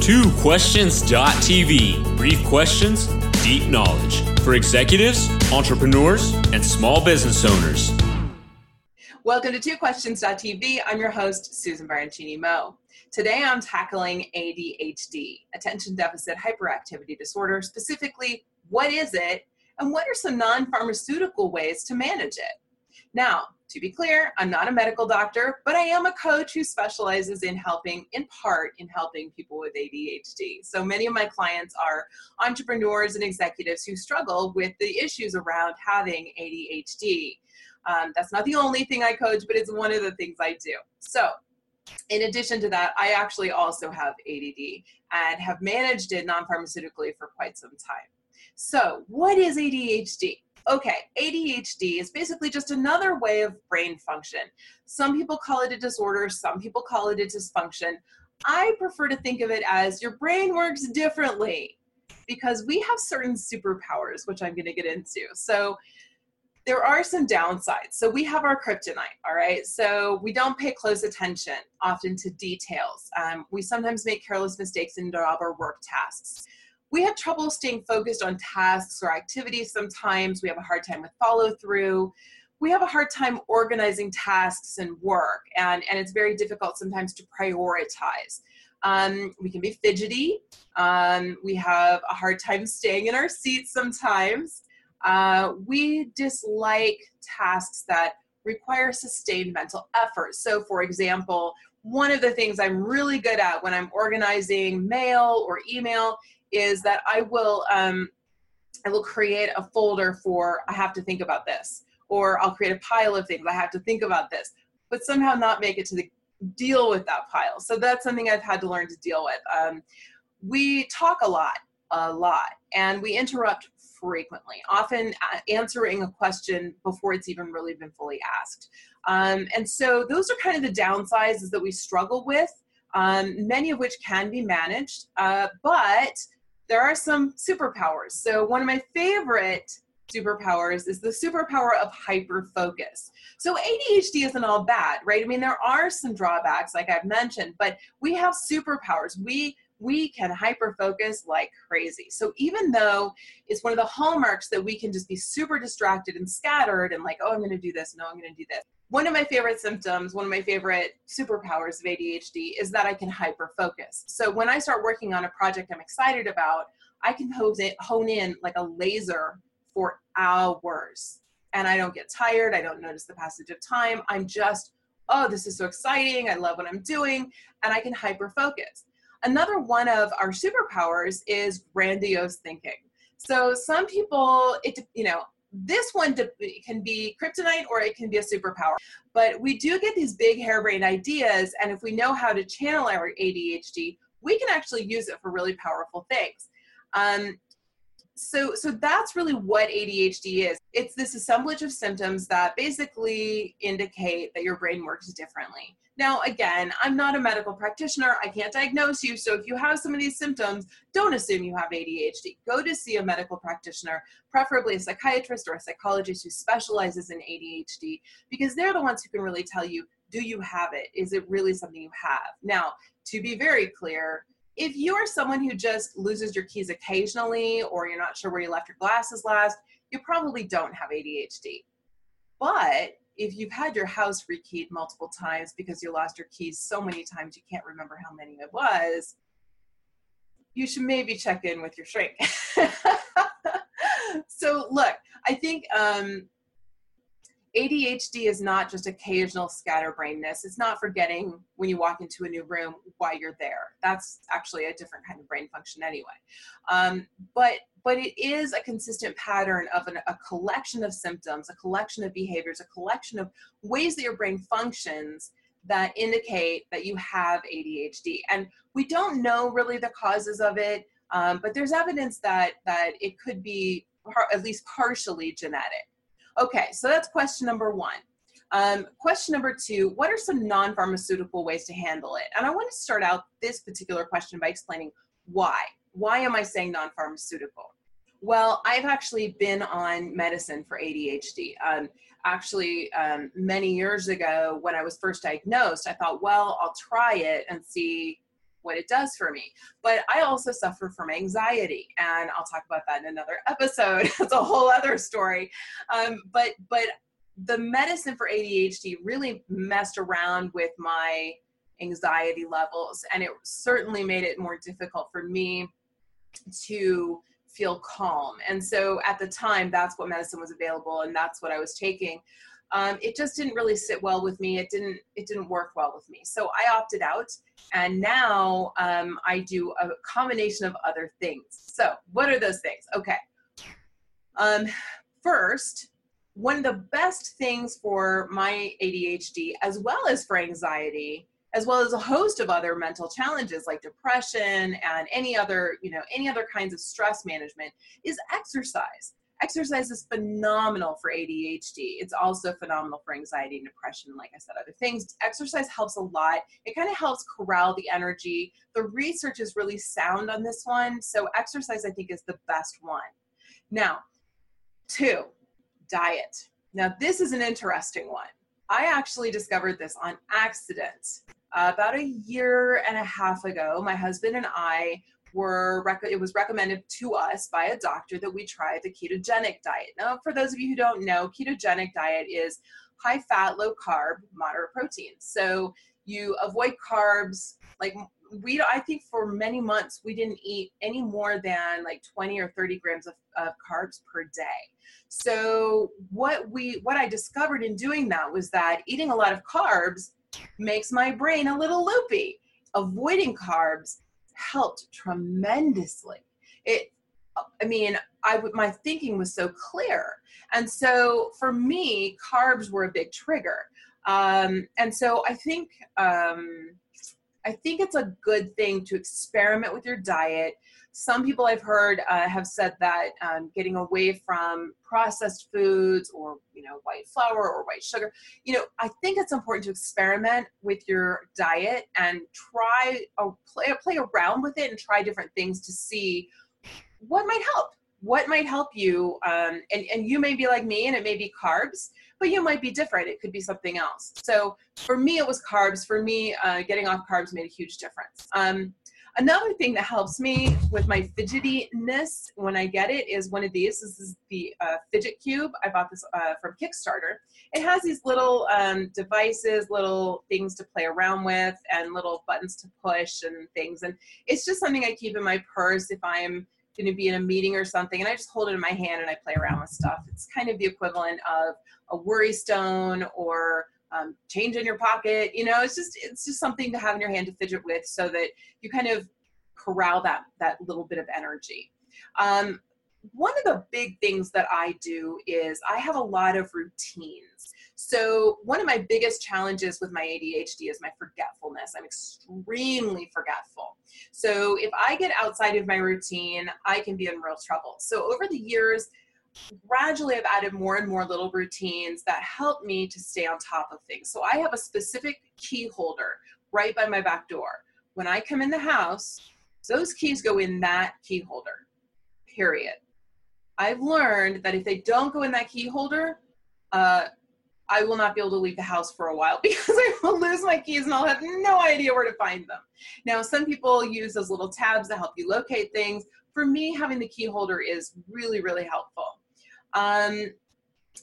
TwoQuestions.tv. Brief questions, deep knowledge for executives, entrepreneurs, and small business owners. Welcome to TwoQuestions.tv. I'm your host, Susan Baroncini Moe. Today I'm tackling ADHD, attention deficit hyperactivity disorder. Specifically, what is it and what are some non pharmaceutical ways to manage it? Now, to be clear, I'm not a medical doctor, but I am a coach who specializes in helping, in part, in helping people with ADHD. So many of my clients are entrepreneurs and executives who struggle with the issues around having ADHD. Um, that's not the only thing I coach, but it's one of the things I do. So, in addition to that, I actually also have ADD and have managed it non pharmaceutically for quite some time. So, what is ADHD? Okay, ADHD is basically just another way of brain function. Some people call it a disorder, some people call it a dysfunction. I prefer to think of it as your brain works differently because we have certain superpowers, which I'm going to get into. So, there are some downsides. So, we have our kryptonite, all right? So, we don't pay close attention often to details. Um, we sometimes make careless mistakes in job or work tasks we have trouble staying focused on tasks or activities sometimes. We have a hard time with follow through. We have a hard time organizing tasks and work, and, and it's very difficult sometimes to prioritize. Um, we can be fidgety. Um, we have a hard time staying in our seats sometimes. Uh, we dislike tasks that require sustained mental effort. So, for example, one of the things I'm really good at when I'm organizing mail or email is that I will um, I will create a folder for I have to think about this, or I'll create a pile of things I have to think about this, but somehow not make it to the deal with that pile. So that's something I've had to learn to deal with. Um, we talk a lot, a lot, and we interrupt frequently, often answering a question before it's even really been fully asked. Um, and so those are kind of the downsides that we struggle with, um, many of which can be managed, uh, but there are some superpowers. So, one of my favorite superpowers is the superpower of hyper focus. So, ADHD isn't all bad, right? I mean, there are some drawbacks, like I've mentioned, but we have superpowers. We we can hyper focus like crazy. So even though it's one of the hallmarks that we can just be super distracted and scattered and like, oh, I'm going to do this, no, I'm going to do this. One of my favorite symptoms, one of my favorite superpowers of ADHD is that I can hyper focus. So when I start working on a project I'm excited about, I can hone in like a laser for hours. And I don't get tired. I don't notice the passage of time. I'm just, oh, this is so exciting. I love what I'm doing. And I can hyper focus. Another one of our superpowers is grandiose thinking. So some people, it you know, this one can be kryptonite or it can be a superpower. But we do get these big harebrained ideas, and if we know how to channel our ADHD, we can actually use it for really powerful things. Um, so, so that's really what ADHD is. It's this assemblage of symptoms that basically indicate that your brain works differently. Now, again, I'm not a medical practitioner. I can't diagnose you. So if you have some of these symptoms, don't assume you have ADHD. Go to see a medical practitioner, preferably a psychiatrist or a psychologist who specializes in ADHD, because they're the ones who can really tell you do you have it? Is it really something you have? Now, to be very clear, if you are someone who just loses your keys occasionally or you're not sure where you left your glasses last, you probably don't have ADHD. But if you've had your house rekeyed multiple times because you lost your keys so many times you can't remember how many it was, you should maybe check in with your shrink. so, look, I think um, ADHD is not just occasional scatterbrainness. It's not forgetting when you walk into a new room why you're there. That's actually a different kind of brain function anyway. Um, but but it is a consistent pattern of an, a collection of symptoms, a collection of behaviors, a collection of ways that your brain functions that indicate that you have ADHD. And we don't know really the causes of it, um, but there's evidence that that it could be par- at least partially genetic. Okay, so that's question number one. Um, question number two What are some non pharmaceutical ways to handle it? And I want to start out this particular question by explaining why. Why am I saying non pharmaceutical? Well, I've actually been on medicine for ADHD. Um, actually, um, many years ago, when I was first diagnosed, I thought, well, I'll try it and see what it does for me. But I also suffer from anxiety, and I'll talk about that in another episode. it's a whole other story. Um, but but the medicine for ADHD really messed around with my anxiety levels, and it certainly made it more difficult for me to feel calm. And so at the time, that's what medicine was available, and that's what I was taking. Um, it just didn't really sit well with me. It didn't. It didn't work well with me. So I opted out, and now um, I do a combination of other things. So what are those things? Okay. Um, first, one of the best things for my ADHD, as well as for anxiety, as well as a host of other mental challenges like depression and any other, you know, any other kinds of stress management is exercise. Exercise is phenomenal for ADHD. It's also phenomenal for anxiety and depression, like I said, other things. Exercise helps a lot. It kind of helps corral the energy. The research is really sound on this one. So, exercise, I think, is the best one. Now, two, diet. Now, this is an interesting one. I actually discovered this on accident. Uh, about a year and a half ago, my husband and I were it was recommended to us by a doctor that we try the ketogenic diet. Now, for those of you who don't know, ketogenic diet is high fat, low carb, moderate protein. So you avoid carbs. Like we, I think for many months we didn't eat any more than like 20 or 30 grams of, of carbs per day. So what we, what I discovered in doing that was that eating a lot of carbs makes my brain a little loopy. Avoiding carbs helped tremendously. It, I mean, I my thinking was so clear, and so for me, carbs were a big trigger. Um, and so I think um, I think it's a good thing to experiment with your diet some people I've heard uh, have said that um, getting away from processed foods or you know white flour or white sugar, you know, I think it's important to experiment with your diet and try a play play around with it and try different things to see what might help. What might help you? Um, and and you may be like me, and it may be carbs but you might be different. It could be something else. So for me, it was carbs. For me, uh, getting off carbs made a huge difference. Um, Another thing that helps me with my fidgetiness when I get it is one of these. This is the uh, fidget cube. I bought this uh, from Kickstarter. It has these little um, devices, little things to play around with, and little buttons to push and things. And it's just something I keep in my purse if I'm going to be in a meeting or something, and I just hold it in my hand and I play around with stuff. It's kind of the equivalent of a worry stone or um, change in your pocket. You know, it's just it's just something to have in your hand to fidget with, so that you kind of corral that that little bit of energy. Um, one of the big things that I do is I have a lot of routines. So, one of my biggest challenges with my ADHD is my forgetfulness. I'm extremely forgetful. So, if I get outside of my routine, I can be in real trouble. So, over the years, gradually I've added more and more little routines that help me to stay on top of things. So I have a specific key holder right by my back door. When I come in the house, those keys go in that key holder, period. I've learned that if they don't go in that key holder, uh, I will not be able to leave the house for a while because I will lose my keys and I'll have no idea where to find them. Now, some people use those little tabs to help you locate things. For me, having the key holder is really, really helpful. Um,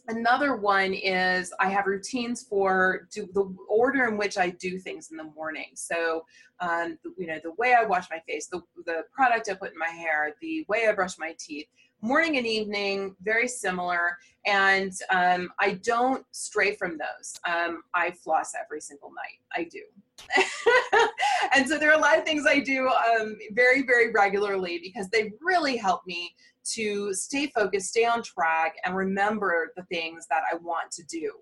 another one is I have routines for do, the order in which I do things in the morning. So, um, you know, the way I wash my face, the, the product I put in my hair, the way I brush my teeth, morning and evening, very similar. And um, I don't stray from those. Um, I floss every single night. I do. and so there are a lot of things I do um, very, very regularly because they really help me to stay focused, stay on track, and remember the things that I want to do.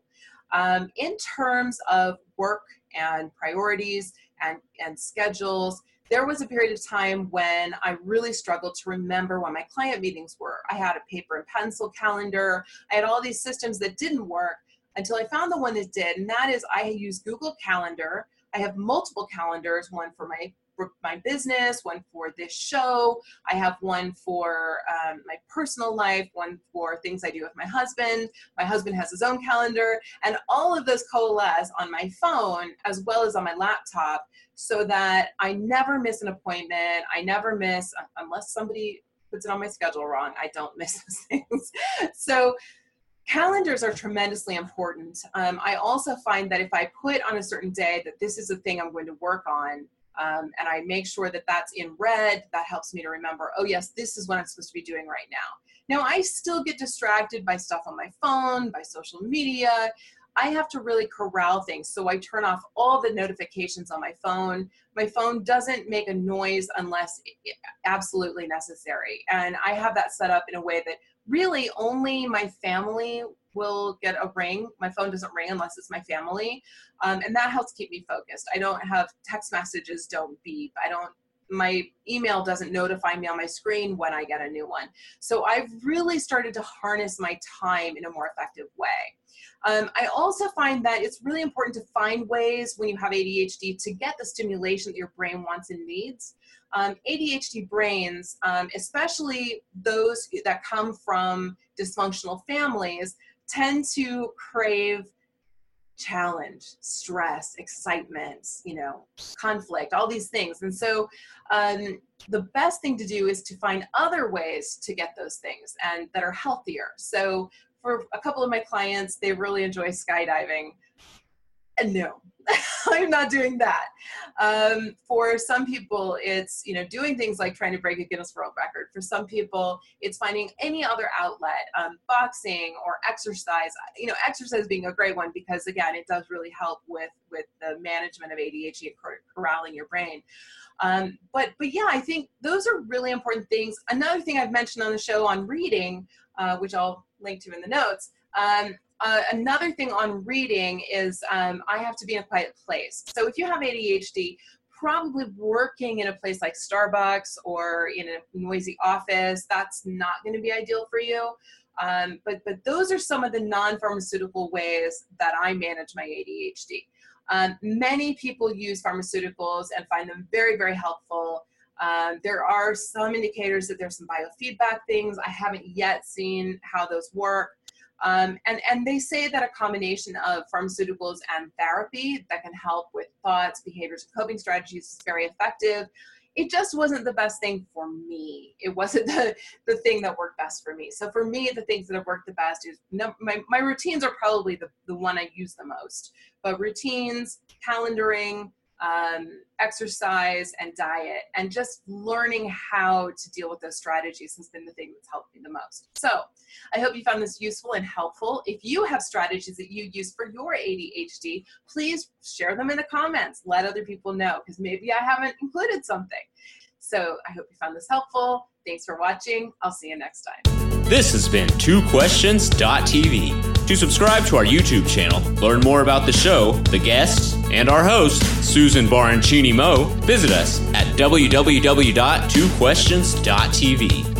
Um, in terms of work and priorities and, and schedules, there was a period of time when I really struggled to remember when my client meetings were. I had a paper and pencil calendar, I had all these systems that didn't work until I found the one that did, and that is I use Google Calendar. I have multiple calendars, one for my my business, one for this show. I have one for um, my personal life, one for things I do with my husband. My husband has his own calendar, and all of those coalesce on my phone as well as on my laptop so that I never miss an appointment. I never miss, unless somebody puts it on my schedule wrong, I don't miss those things. so calendars are tremendously important. Um, I also find that if I put on a certain day that this is a thing I'm going to work on, um, and I make sure that that's in red, that helps me to remember, oh, yes, this is what I'm supposed to be doing right now. Now, I still get distracted by stuff on my phone, by social media. I have to really corral things. So I turn off all the notifications on my phone. My phone doesn't make a noise unless absolutely necessary. And I have that set up in a way that really only my family will get a ring. My phone doesn't ring unless it's my family. Um, and that helps keep me focused. I don't have text messages don't beep. I don't my email doesn't notify me on my screen when I get a new one. So I've really started to harness my time in a more effective way. Um, I also find that it's really important to find ways when you have ADHD to get the stimulation that your brain wants and needs um, ADHD brains, um, especially those that come from dysfunctional families, tend to crave challenge, stress, excitement, you know, conflict, all these things. And so um, the best thing to do is to find other ways to get those things and that are healthier. So for a couple of my clients, they really enjoy skydiving. And no, I'm not doing that. Um, for some people, it's you know doing things like trying to break a Guinness World Record. For some people, it's finding any other outlet, um, boxing or exercise. You know, exercise being a great one because again, it does really help with with the management of ADHD and corralling your brain. Um, but but yeah, I think those are really important things. Another thing I've mentioned on the show on reading, uh, which I'll link to in the notes, um, uh, another thing on reading is um, I have to be in a quiet place. So if you have ADHD, probably working in a place like Starbucks or in a noisy office, that's not going to be ideal for you. Um, but but those are some of the non-pharmaceutical ways that I manage my ADHD. Um, many people use pharmaceuticals and find them very very helpful. Um, there are some indicators that there's some biofeedback things. I haven't yet seen how those work. Um, and, and they say that a combination of pharmaceuticals and therapy that can help with thoughts, behaviors, coping strategies is very effective. It just wasn't the best thing for me. It wasn't the, the thing that worked best for me. So for me, the things that have worked the best is no, my, my routines are probably the, the one I use the most. But routines, calendaring, um, exercise and diet and just learning how to deal with those strategies has been the thing that's helped me the most. So i hope you found this useful and helpful. If you have strategies that you use for your adhd please share them in the comments. Let other people know because maybe i haven't included something. So i hope you found this helpful. Thanks for watching. I'll see you next time. This has been twoquestions.tv to subscribe to our YouTube channel, learn more about the show, the guests, and our host, Susan Baroncini Moe, visit us at www.twoquestions.tv.